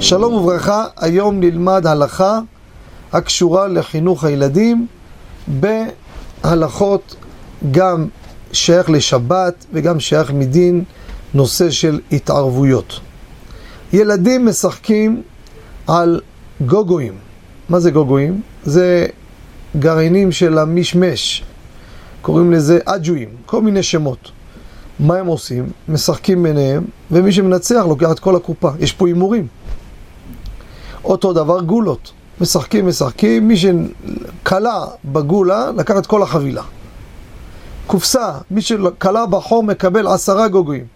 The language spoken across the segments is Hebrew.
שלום וברכה, היום נלמד הלכה הקשורה לחינוך הילדים בהלכות גם שייך לשבת וגם שייך מדין נושא של התערבויות. ילדים משחקים על גוגואים. מה זה גוגואים? זה גרעינים של המשמש, קוראים לזה אג'ואים, כל מיני שמות. מה הם עושים? משחקים ביניהם, ומי שמנצח לוקח את כל הקופה. יש פה הימורים. אותו דבר גולות. משחקים, משחקים, מי שקלה בגולה, לקח את כל החבילה. קופסה, מי שקלה בחור מקבל עשרה גוגויים.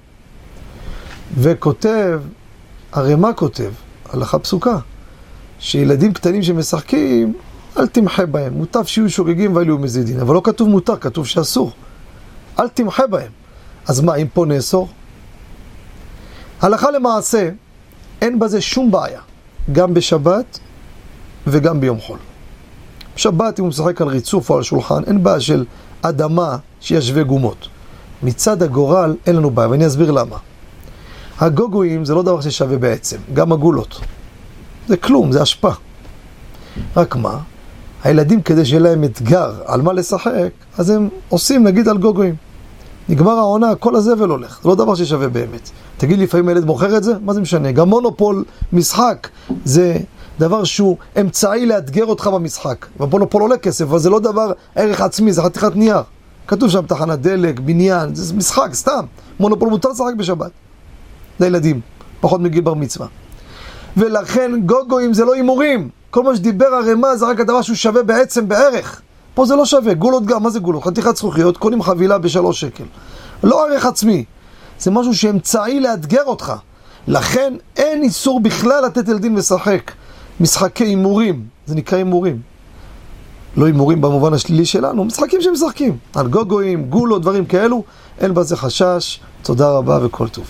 וכותב, הרי מה כותב? הלכה פסוקה. שילדים קטנים שמשחקים, אל תמחה בהם. מוטב שיהיו שוגגים ואלו מזידין. אבל לא כתוב מותר, כתוב שאסור. אל תמחה בהם. אז מה, אם פה נאסור? הלכה למעשה, אין בזה שום בעיה. גם בשבת וגם ביום חול. בשבת, אם הוא משחק על ריצוף או על שולחן, אין בעיה של אדמה שישווה גומות. מצד הגורל אין לנו בעיה, ואני אסביר למה. הגוגויים זה לא דבר ששווה בעצם, גם הגולות. זה כלום, זה אשפה. רק מה? הילדים, כדי שיהיה להם אתגר על מה לשחק, אז הם עושים, נגיד, על גוגויים. נגמר העונה, כל הזבל הולך. זה לא דבר ששווה באמת. תגיד לי, לפעמים הילד מוכר את זה? מה זה משנה? גם מונופול משחק זה דבר שהוא אמצעי לאתגר אותך במשחק. והמונופול עולה כסף, אבל זה לא דבר ערך עצמי, זה חתיכת נייר. כתוב שם תחנת דלק, בניין, זה משחק, סתם. מונופול מותר לשחק בשבת. לילדים, פחות מגיל בר מצווה. ולכן גוגואים זה לא הימורים. כל מה שדיבר הרמ"א זה רק הדבר שהוא שווה בעצם בערך. פה זה לא שווה, גולות גם, מה זה גולות? חתיכת זכוכיות, קונים חבילה בשלוש שקל. לא ערך עצמי, זה משהו שאמצעי לאתגר אותך. לכן אין איסור בכלל לתת ילדים לשחק משחקי הימורים, זה נקרא הימורים. לא הימורים במובן השלילי שלנו, משחקים שמשחקים. על גוגואים, גולות, דברים כאלו, אין בזה חשש. תודה רבה וכל טוב.